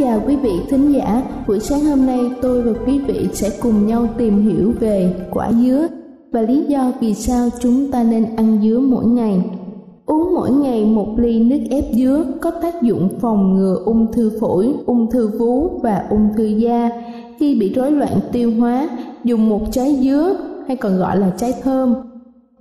Chào quý vị thính giả. Buổi sáng hôm nay tôi và quý vị sẽ cùng nhau tìm hiểu về quả dứa và lý do vì sao chúng ta nên ăn dứa mỗi ngày. Uống mỗi ngày một ly nước ép dứa có tác dụng phòng ngừa ung thư phổi, ung thư vú và ung thư da. Khi bị rối loạn tiêu hóa, dùng một trái dứa hay còn gọi là trái thơm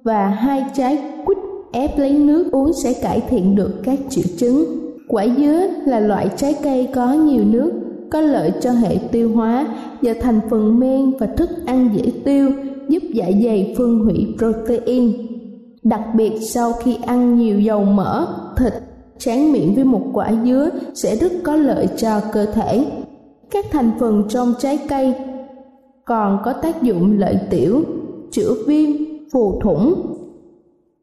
và hai trái quýt ép lấy nước uống sẽ cải thiện được các triệu chứng. Quả dứa là loại trái cây có nhiều nước, có lợi cho hệ tiêu hóa do thành phần men và thức ăn dễ tiêu, giúp dạ dày phân hủy protein. Đặc biệt sau khi ăn nhiều dầu mỡ, thịt, tráng miệng với một quả dứa sẽ rất có lợi cho cơ thể. Các thành phần trong trái cây còn có tác dụng lợi tiểu, chữa viêm, phù thủng,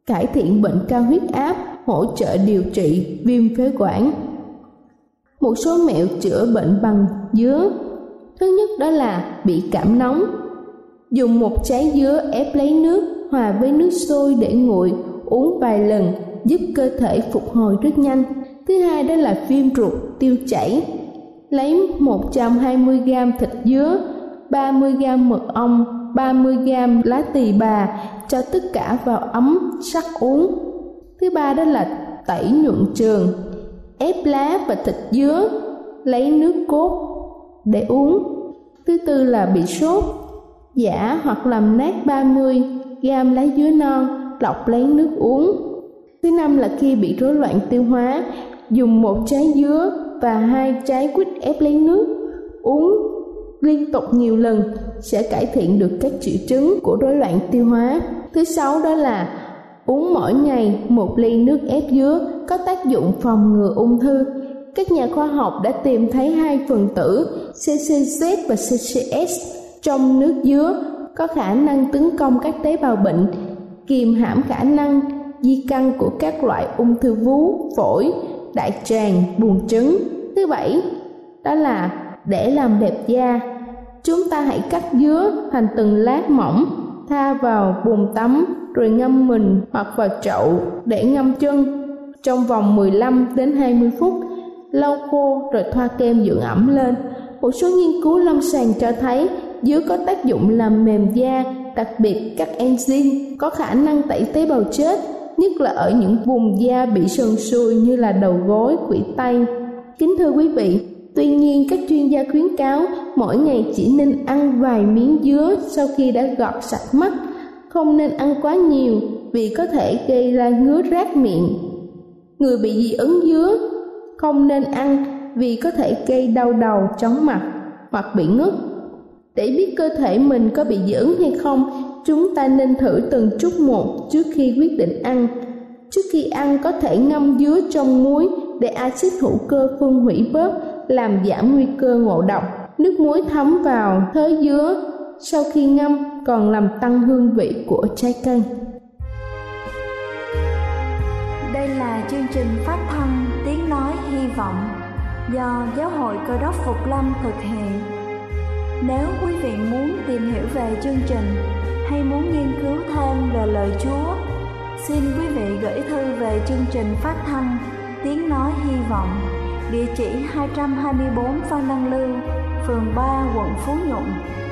cải thiện bệnh cao huyết áp, hỗ trợ điều trị viêm phế quản. Một số mẹo chữa bệnh bằng dứa. Thứ nhất đó là bị cảm nóng. Dùng một trái dứa ép lấy nước hòa với nước sôi để nguội, uống vài lần giúp cơ thể phục hồi rất nhanh. Thứ hai đó là viêm ruột, tiêu chảy. Lấy 120g thịt dứa, 30g mật ong, 30g lá tỳ bà cho tất cả vào ấm sắc uống. Thứ ba đó là tẩy nhuận trường, ép lá và thịt dứa, lấy nước cốt để uống. Thứ tư là bị sốt, giả hoặc làm nát 30 gam lá dứa non, lọc lấy nước uống. Thứ năm là khi bị rối loạn tiêu hóa, dùng một trái dứa và hai trái quýt ép lấy nước, uống liên tục nhiều lần sẽ cải thiện được các triệu chứng của rối loạn tiêu hóa. Thứ sáu đó là uống mỗi ngày một ly nước ép dứa có tác dụng phòng ngừa ung thư. Các nhà khoa học đã tìm thấy hai phần tử CCZ và CCS trong nước dứa có khả năng tấn công các tế bào bệnh, kiềm hãm khả năng di căn của các loại ung thư vú, phổi, đại tràng, buồng trứng. Thứ bảy, đó là để làm đẹp da. Chúng ta hãy cắt dứa thành từng lát mỏng, tha vào bồn tắm rồi ngâm mình hoặc vào chậu để ngâm chân trong vòng 15 đến 20 phút, lau khô rồi thoa kem dưỡng ẩm lên. Một số nghiên cứu lâm sàng cho thấy dứa có tác dụng làm mềm da, đặc biệt các enzyme có khả năng tẩy tế bào chết, nhất là ở những vùng da bị sần sùi như là đầu gối, quỷ tay. Kính thưa quý vị, Tuy nhiên, các chuyên gia khuyến cáo mỗi ngày chỉ nên ăn vài miếng dứa sau khi đã gọt sạch mắt, không nên ăn quá nhiều vì có thể gây ra ngứa rát miệng. Người bị dị ứng dứa không nên ăn vì có thể gây đau đầu, chóng mặt hoặc bị ngất. Để biết cơ thể mình có bị dị ứng hay không, chúng ta nên thử từng chút một trước khi quyết định ăn. Trước khi ăn có thể ngâm dứa trong muối để axit hữu cơ phân hủy bớt làm giảm nguy cơ ngộ độc. nước muối thấm vào thớ dứa sau khi ngâm còn làm tăng hương vị của trái cây. Đây là chương trình phát thanh tiếng nói hy vọng do giáo hội cơ đốc phục lâm thực hiện. Nếu quý vị muốn tìm hiểu về chương trình hay muốn nghiên cứu thêm về lời chúa xin quý vị gửi thư về chương trình phát thanh tiếng nói hy vọng địa chỉ 224 Phan Đăng Lưu, phường 3, quận Phú Nhuận,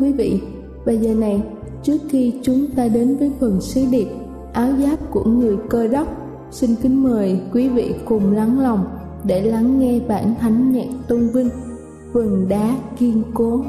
Quý vị, và giờ này, trước khi chúng ta đến với phần sứ điệp áo giáp của người cơ đốc, xin kính mời quý vị cùng lắng lòng để lắng nghe bản thánh nhạc tôn vinh vườn đá kiên cố.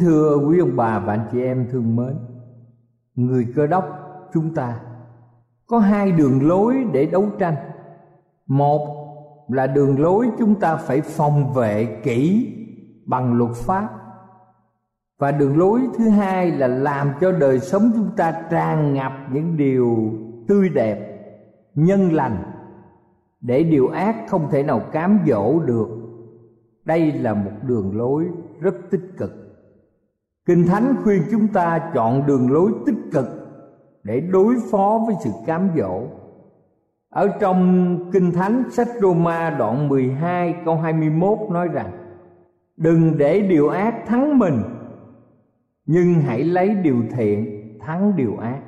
Kính thưa quý ông bà và anh chị em thương mến, Người cơ đốc chúng ta Có hai đường lối để đấu tranh. Một là đường lối chúng ta phải phòng vệ kỹ bằng luật pháp. Và đường lối thứ hai là làm cho đời sống chúng ta tràn ngập những điều tươi đẹp, nhân lành, để điều ác không thể nào cám dỗ được. Đây là một đường lối rất tích cực kinh thánh khuyên chúng ta chọn đường lối tích cực để đối phó với sự cám dỗ. Ở trong kinh thánh sách Roma đoạn 12 câu 21 nói rằng đừng để điều ác thắng mình nhưng hãy lấy điều thiện thắng điều ác.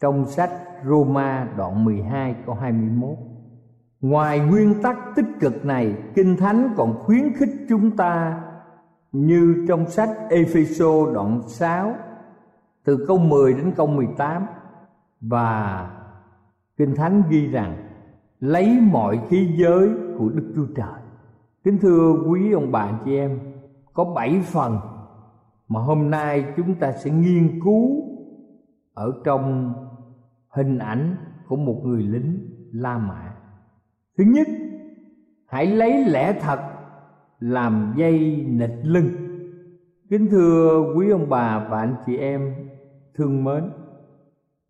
Trong sách Roma đoạn 12 câu 21 Ngoài nguyên tắc tích cực này, Kinh Thánh còn khuyến khích chúng ta như trong sách Epheso đoạn 6 từ câu 10 đến câu 18 và Kinh Thánh ghi rằng lấy mọi khí giới của Đức Chúa Trời. Kính thưa quý ông bà chị em, có bảy phần mà hôm nay chúng ta sẽ nghiên cứu ở trong hình ảnh của một người lính La Mã. Thứ nhất, hãy lấy lẽ thật làm dây nịch lưng. Kính thưa quý ông bà và anh chị em thương mến,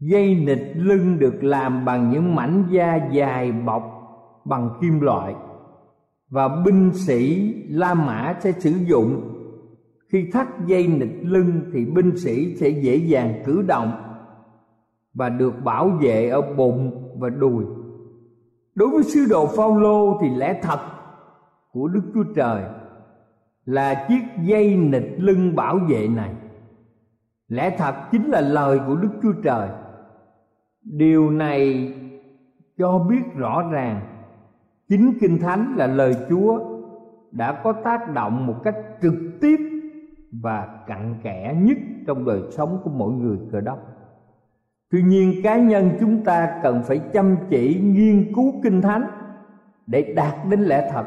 dây nịch lưng được làm bằng những mảnh da dài bọc bằng kim loại và binh sĩ La Mã sẽ sử dụng khi thắt dây nịch lưng thì binh sĩ sẽ dễ dàng cử động và được bảo vệ ở bụng và đùi đối với sư đồ Phaolô thì lẽ thật của Đức Chúa Trời là chiếc dây nịch lưng bảo vệ này. Lẽ thật chính là lời của Đức Chúa Trời. Điều này cho biết rõ ràng, chính kinh thánh là lời Chúa đã có tác động một cách trực tiếp và cặn kẽ nhất trong đời sống của mỗi người cơ đốc. Tuy nhiên, cá nhân chúng ta cần phải chăm chỉ nghiên cứu kinh thánh để đạt đến lẽ thật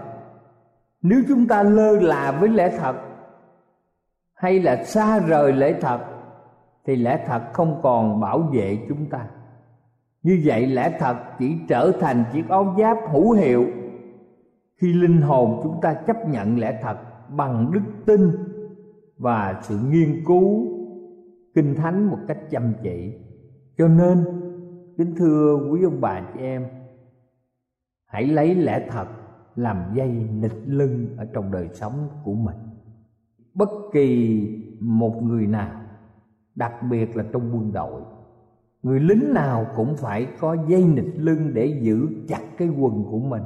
nếu chúng ta lơ là với lẽ thật, hay là xa rời lẽ thật, thì lẽ thật không còn bảo vệ chúng ta. Như vậy lẽ thật chỉ trở thành chiếc áo giáp hữu hiệu khi linh hồn chúng ta chấp nhận lẽ thật bằng đức tin và sự nghiên cứu, kinh thánh một cách chăm chỉ. Cho nên, kính thưa quý ông bà chị em, hãy lấy lẽ thật làm dây nịch lưng ở trong đời sống của mình. Bất kỳ một người nào, đặc biệt là trong quân đội, người lính nào cũng phải có dây nịch lưng để giữ chặt cái quần của mình,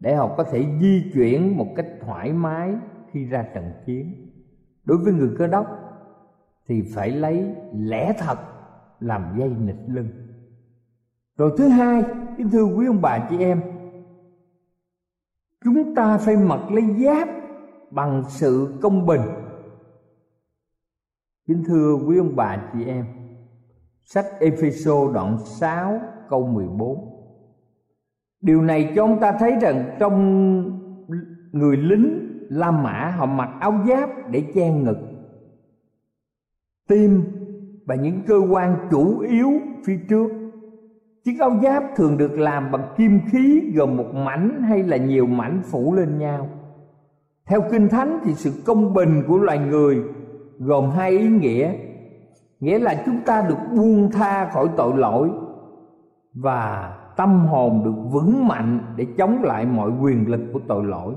để họ có thể di chuyển một cách thoải mái khi ra trận chiến. Đối với người cơ đốc thì phải lấy lẽ thật làm dây nịch lưng. Rồi thứ hai, kính thưa quý ông bà chị em chúng ta phải mặc lấy giáp bằng sự công bình. Kính thưa quý ông bà chị em, sách Epheso đoạn 6 câu 14 Điều này cho ông ta thấy rằng trong người lính La Mã, họ mặc áo giáp để che ngực. Tim và những cơ quan chủ yếu phía trước Chiếc áo giáp thường được làm bằng kim khí gồm một mảnh hay là nhiều mảnh phủ lên nhau. Theo Kinh Thánh thì sự công bình của loài người gồm hai ý nghĩa. Nghĩa là chúng ta được buông tha khỏi tội lỗi Và tâm hồn được vững mạnh để chống lại mọi quyền lực của tội lỗi.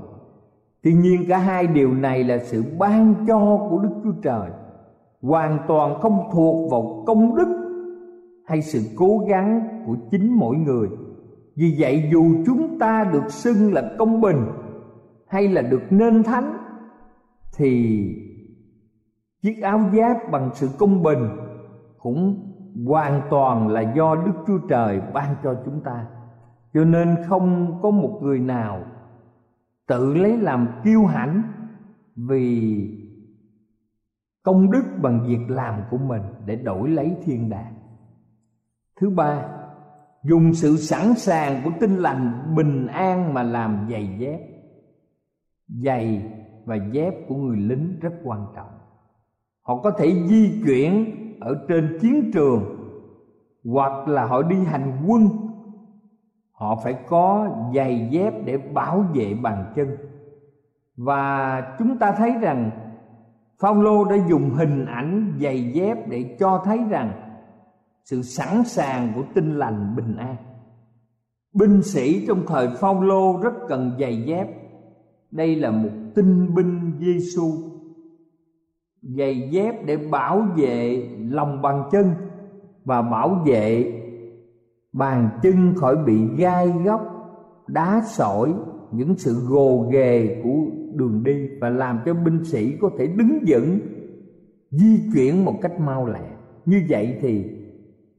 Tuy nhiên, cả hai điều này là sự ban cho của Đức Chúa Trời. Hoàn toàn không thuộc vào công đức hay sự cố gắng của chính mỗi người. Vì vậy, dù chúng ta được xưng là công bình hay là được nên thánh, Thì chiếc áo giáp bằng sự công bình cũng hoàn toàn là do Đức Chúa Trời ban cho chúng ta. Cho nên không có một người nào tự lấy làm kiêu hãnh vì công đức bằng việc làm của mình để đổi lấy thiên đàng thứ ba, dùng sự sẵn sàng của tinh lành bình an mà làm giày dép. Giày và dép của người lính rất quan trọng. Họ có thể di chuyển ở trên chiến trường, hoặc là họ đi hành quân. Họ phải có giày dép để bảo vệ bàn chân. Và chúng ta thấy rằng Phaolô đã dùng hình ảnh giày dép để cho thấy rằng sự sẵn sàng của tinh lành bình an. Binh sĩ trong thời phong lô rất cần giày dép. Đây là một tinh binh Giêsu. Giày dép để bảo vệ lòng bàn chân và bảo vệ bàn chân khỏi bị gai góc, đá sỏi, những sự gồ ghề của đường đi và làm cho binh sĩ có thể đứng vững di chuyển một cách mau lẹ như vậy thì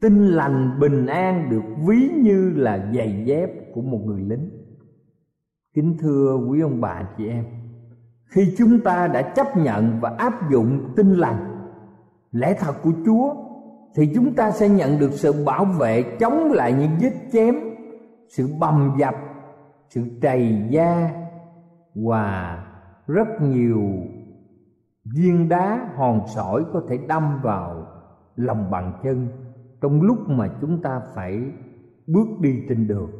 tinh lành bình an được ví như là giày dép của một người lính. Kính thưa quý ông bà chị em, khi chúng ta đã chấp nhận và áp dụng tinh lành, lẽ thật của chúa, thì chúng ta sẽ nhận được sự bảo vệ chống lại những vết chém, sự bầm dập, sự trầy da và rất nhiều viên đá hòn sỏi có thể đâm vào lòng bàn chân trong lúc mà chúng ta phải bước đi trên đường,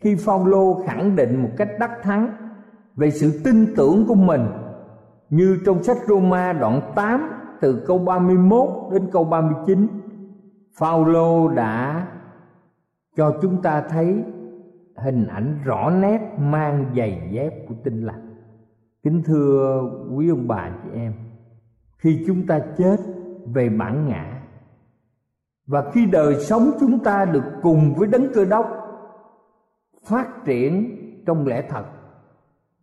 khi Phaolô khẳng định một cách đắc thắng về sự tin tưởng của mình, như trong sách Roma đoạn 8 từ câu 31 đến câu 39 Phaolô đã cho chúng ta thấy hình ảnh rõ nét mang giày dép của tinh lành. Kính thưa quý ông bà chị em, khi chúng ta chết về bản ngã và khi đời sống chúng ta được cùng với đấng cơ đốc phát triển trong lẽ thật,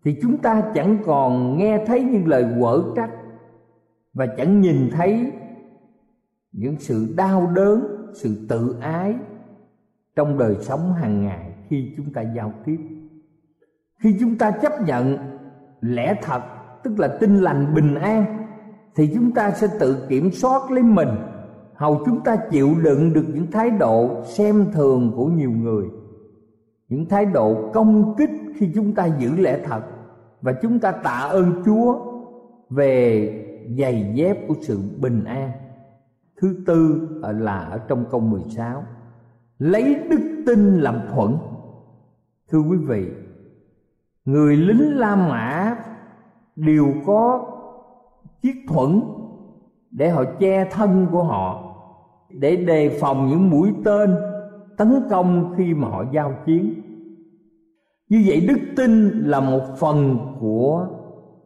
thì chúng ta chẳng còn nghe thấy những lời quở trách và chẳng nhìn thấy những sự đau đớn, sự tự ái trong đời sống hàng ngày khi chúng ta giao tiếp. Khi chúng ta chấp nhận lẽ thật, tức là tinh lành bình an, thì chúng ta sẽ tự kiểm soát lấy mình hầu chúng ta chịu đựng được những thái độ xem thường của nhiều người. Những thái độ công kích khi chúng ta giữ lẽ thật và chúng ta tạ ơn Chúa về giày dép của sự bình an. Thứ tư là ở trong câu 16 Lấy đức tin làm thuận. Thưa quý vị, Người lính La Mã đều có chiếc thuẫn để họ che thân của họ để đề phòng những mũi tên tấn công khi mà họ giao chiến. Như vậy đức tin là một phần của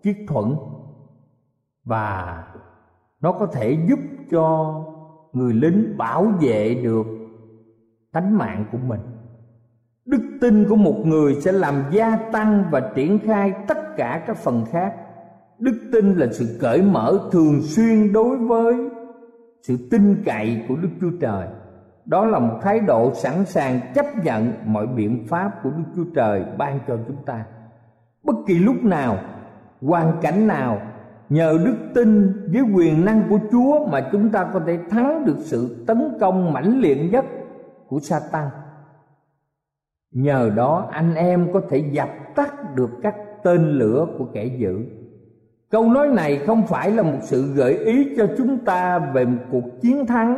chiếc thuẫn và nó có thể giúp cho người lính bảo vệ được tánh mạng của mình. Đức tin của một người sẽ làm gia tăng và triển khai tất cả các phần khác. Đức tin là sự cởi mở thường xuyên đối với sự tin cậy của đức chúa trời đó là một thái độ sẵn sàng chấp nhận mọi biện pháp của đức chúa trời ban cho chúng ta bất kỳ lúc nào, hoàn cảnh nào, nhờ đức tin với quyền năng của chúa mà chúng ta có thể thắng được sự tấn công mãnh liệt nhất của Satan. Nhờ đó, anh em có thể dập tắt được các tên lửa của kẻ dữ. Câu nói này không phải là một sự gợi ý cho chúng ta về một cuộc chiến thắng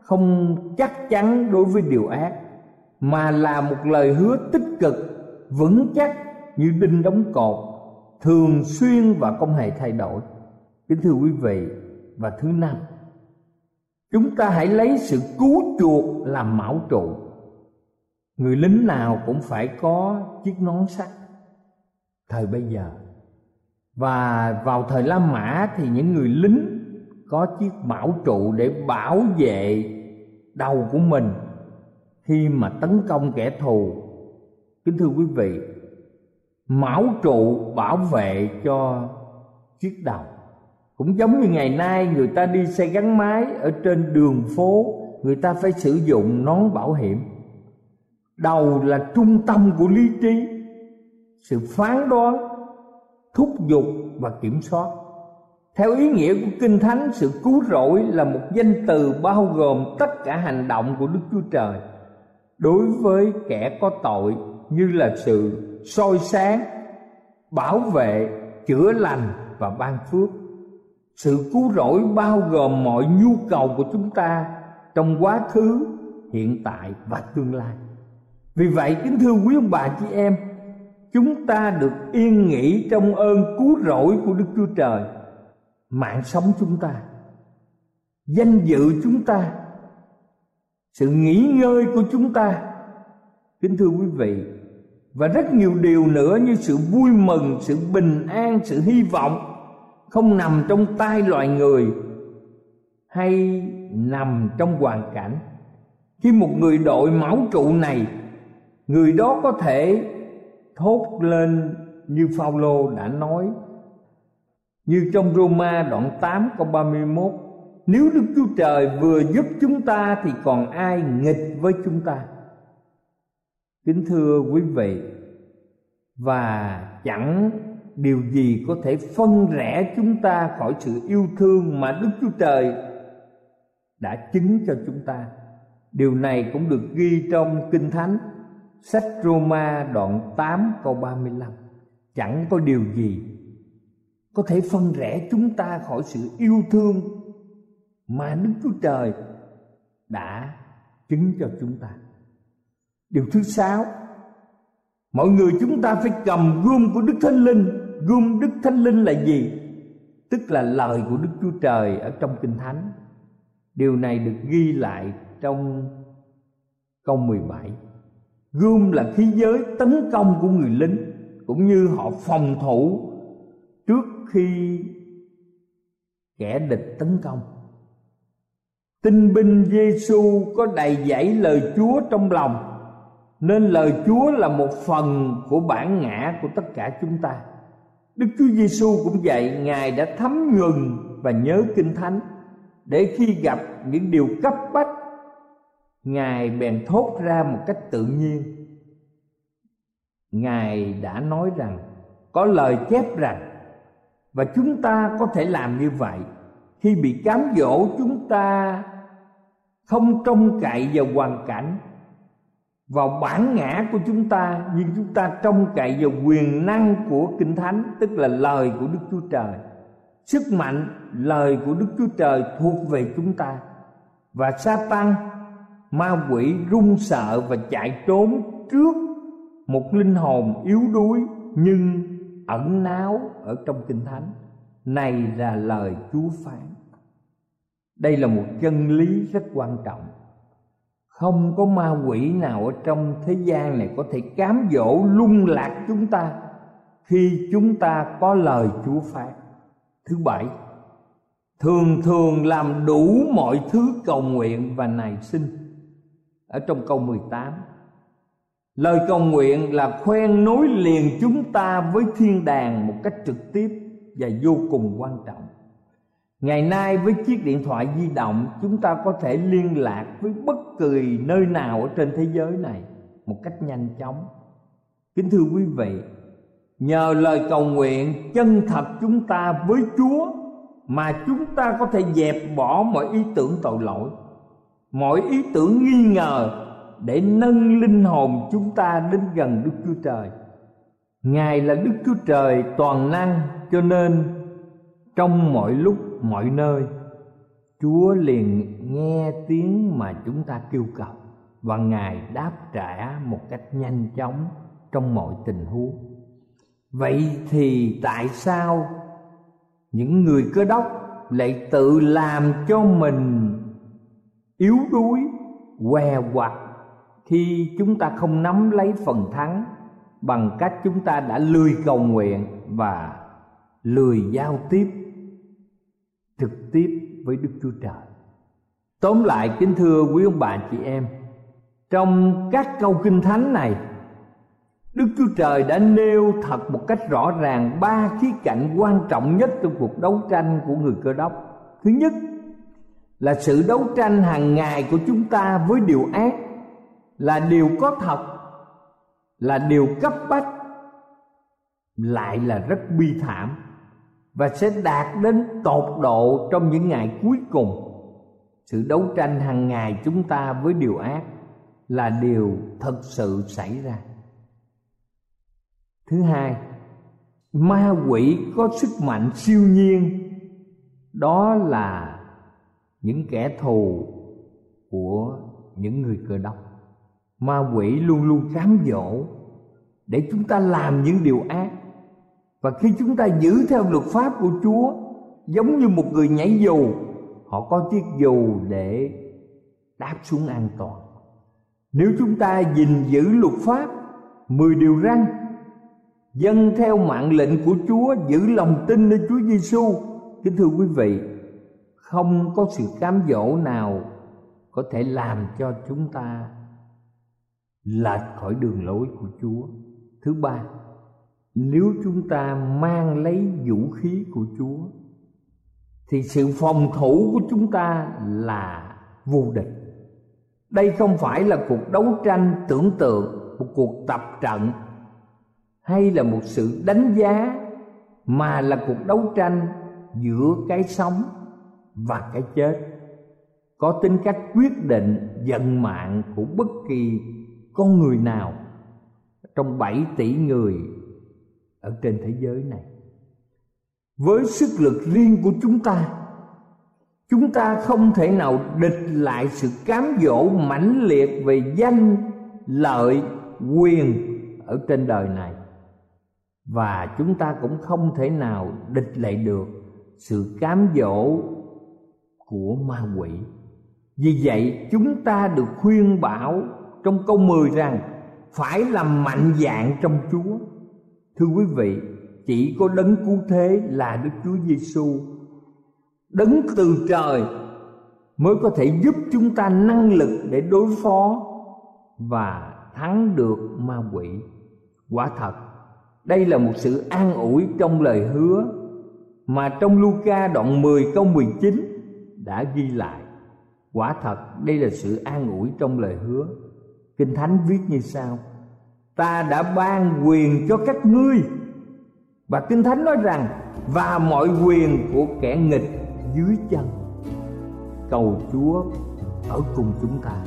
không chắc chắn đối với điều ác, mà là một lời hứa tích cực, vững chắc như đinh đóng cột, thường xuyên và không hề thay đổi. Kính thưa quý vị, và thứ năm, chúng ta hãy lấy sự cứu chuộc làm mão trụ. Người lính nào cũng phải có chiếc nón sắt. Thời bây giờ và vào thời la mã thì những người lính có chiếc bảo trụ để bảo vệ đầu của mình khi mà tấn công kẻ thù. Kính thưa quý vị, mão trụ bảo vệ cho chiếc đầu. Cũng giống như ngày nay, người ta đi xe gắn máy ở trên đường phố, người ta phải sử dụng nón bảo hiểm. Đầu là trung tâm của lý trí. Sự phán đoán thúc giục và kiểm soát. Theo ý nghĩa của kinh thánh, sự cứu rỗi là một danh từ bao gồm tất cả hành động của đức chúa trời đối với kẻ có tội như là sự soi sáng, bảo vệ, chữa lành và ban phước. Sự cứu rỗi bao gồm mọi nhu cầu của chúng ta trong quá khứ, hiện tại và tương lai. Vì vậy, kính thưa quý ông bà, chị em chúng ta được yên nghỉ trong ơn cứu rỗi của đức chúa trời. Mạng sống chúng ta, danh dự chúng ta, sự nghỉ ngơi của chúng ta. Kính thưa quý vị, và rất nhiều điều nữa như sự vui mừng, sự bình an, sự hy vọng không nằm trong tay loài người hay nằm trong hoàn cảnh. Khi một người đội máu trụ này, người đó có thể thốt lên như Phaolô đã nói. Như trong Roma đoạn 8 câu 31 Nếu Đức Chúa Trời vừa giúp chúng ta Thì còn ai nghịch với chúng ta? Kính thưa quý vị, Và chẳng điều gì có thể phân rẽ chúng ta khỏi sự yêu thương Mà Đức Chúa Trời đã chứng cho chúng ta. Điều này cũng được ghi trong Kinh Thánh. Sách Roma đoạn 8 câu 35 Chẳng có điều gì có thể phân rẽ chúng ta khỏi sự yêu thương mà Đức Chúa Trời đã chứng cho chúng ta. Điều thứ sáu, mọi người chúng ta phải cầm gươm của Đức Thánh Linh. Gươm Đức Thánh Linh là gì? Tức là lời của Đức Chúa Trời ở trong Kinh Thánh. Điều này được ghi lại trong câu 17. Gươm là khí giới tấn công của người lính, cũng như họ phòng thủ trước khi kẻ địch tấn công. Tinh binh Giêsu có đầy dẫy lời Chúa trong lòng, nên lời Chúa là một phần của bản ngã của tất cả chúng ta. Đức Chúa Giêsu cũng vậy Ngài đã thấm nhuần và nhớ Kinh Thánh, Để khi gặp những điều cấp bách Ngài bèn thốt ra một cách tự nhiên. Ngài đã nói rằng, Có lời chép rằng, và chúng ta có thể làm như vậy. Khi bị cám dỗ, chúng ta không trông cậy vào hoàn cảnh, vào bản ngã của chúng ta, nhưng chúng ta trông cậy vào quyền năng của kinh thánh, tức là lời của đức chúa trời. Sức mạnh, lời của đức chúa trời thuộc về chúng ta. Và sa tăng ma quỷ run sợ và chạy trốn trước một linh hồn yếu đuối nhưng ẩn náu ở trong kinh thánh. Này là lời chúa phán. Đây là một chân lý rất quan trọng. Không có ma quỷ nào ở trong thế gian này có thể cám dỗ lung lạc chúng ta khi chúng ta có lời chúa phán. Thứ bảy, thường thường làm đủ mọi thứ cầu nguyện và nài xin ở trong câu 18 Lời cầu nguyện là khoen nối liền chúng ta với thiên đàng một cách trực tiếp và vô cùng quan trọng. Ngày nay với chiếc điện thoại di động chúng ta có thể liên lạc với bất kỳ nơi nào ở trên thế giới này một cách nhanh chóng. Kính thưa quý vị, nhờ lời cầu nguyện chân thật chúng ta với Chúa mà chúng ta có thể dẹp bỏ mọi ý tưởng tội lỗi, mọi ý tưởng nghi ngờ để nâng linh hồn chúng ta đến gần Đức Chúa Trời. Ngài là Đức Chúa Trời toàn năng, cho nên trong mọi lúc, mọi nơi, Chúa liền nghe tiếng mà chúng ta kêu cầu, và Ngài đáp trả một cách nhanh chóng trong mọi tình huống. Vậy thì tại sao những người cơ đốc lại tự làm cho mình yếu đuối, què quặt khi chúng ta không nắm lấy phần thắng bằng cách chúng ta đã lười cầu nguyện và lười giao tiếp trực tiếp với Đức Chúa Trời. Tóm lại kính thưa quý ông bà chị em, trong các câu kinh thánh này, Đức Chúa Trời đã nêu thật một cách rõ ràng ba khía cạnh quan trọng nhất trong cuộc đấu tranh của người cơ đốc. Thứ nhất là sự đấu tranh hàng ngày của chúng ta với điều ác, là điều có thật, là điều cấp bách, lại là rất bi thảm và sẽ đạt đến tột độ trong những ngày cuối cùng. Sự đấu tranh hàng ngày chúng ta với điều ác là điều thật sự xảy ra. Thứ hai, ma quỷ có sức mạnh siêu nhiên, đó là những kẻ thù của những người cơ đốc. Ma quỷ luôn luôn cám dỗ để chúng ta làm những điều ác. Và khi chúng ta giữ theo luật pháp của Chúa, giống như một người nhảy dù, họ có chiếc dù để đáp xuống an toàn. Nếu chúng ta gìn giữ luật pháp, mười điều răn, dân theo mạng lệnh của Chúa giữ lòng tin nơi Chúa Giêsu kính thưa quý vị không có sự cám dỗ nào có thể làm cho chúng ta lệch khỏi đường lối của Chúa. Thứ ba, nếu chúng ta mang lấy vũ khí của Chúa, thì sự phòng thủ của chúng ta là vô địch. Đây không phải là cuộc đấu tranh tưởng tượng, một cuộc tập trận, hay là một sự đánh giá, mà là cuộc đấu tranh giữa cái sống và cái chết. Có tính cách quyết định vận mạng của bất kỳ con người nào trong 7 tỷ người ở trên thế giới này. Với sức lực riêng của chúng ta chúng ta không thể nào địch lại sự cám dỗ mãnh liệt về danh, lợi, quyền ở trên đời này. Và chúng ta cũng không thể nào địch lại được sự cám dỗ của ma quỷ vì vậy chúng ta được khuyên bảo trong câu 10 rằng phải làm mạnh dạng trong Chúa. Thưa quý vị, chỉ có đấng cứu thế là Đức Chúa Giêsu, đấng từ trời mới có thể giúp chúng ta năng lực để đối phó và thắng được ma quỷ. Quả thật, đây là một sự an ủi trong lời hứa mà trong Luca đoạn 10 câu 19 đã ghi lại. Quả thật, đây là sự an ủi trong lời hứa. Kinh Thánh viết như sau: Ta đã ban quyền cho các ngươi và Kinh Thánh nói rằng và mọi quyền của kẻ nghịch dưới chân. Cầu Chúa ở cùng chúng ta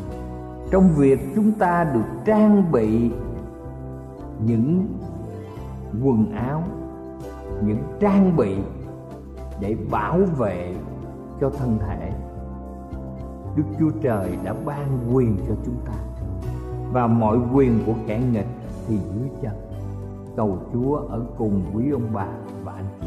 trong việc chúng ta được trang bị những quần áo những trang bị để bảo vệ cho thân thể. Đức chúa trời đã ban quyền cho chúng ta, và mọi quyền của kẻ nghịch thì dưới chân. Cầu chúa ở cùng quý ông bà và anh chị.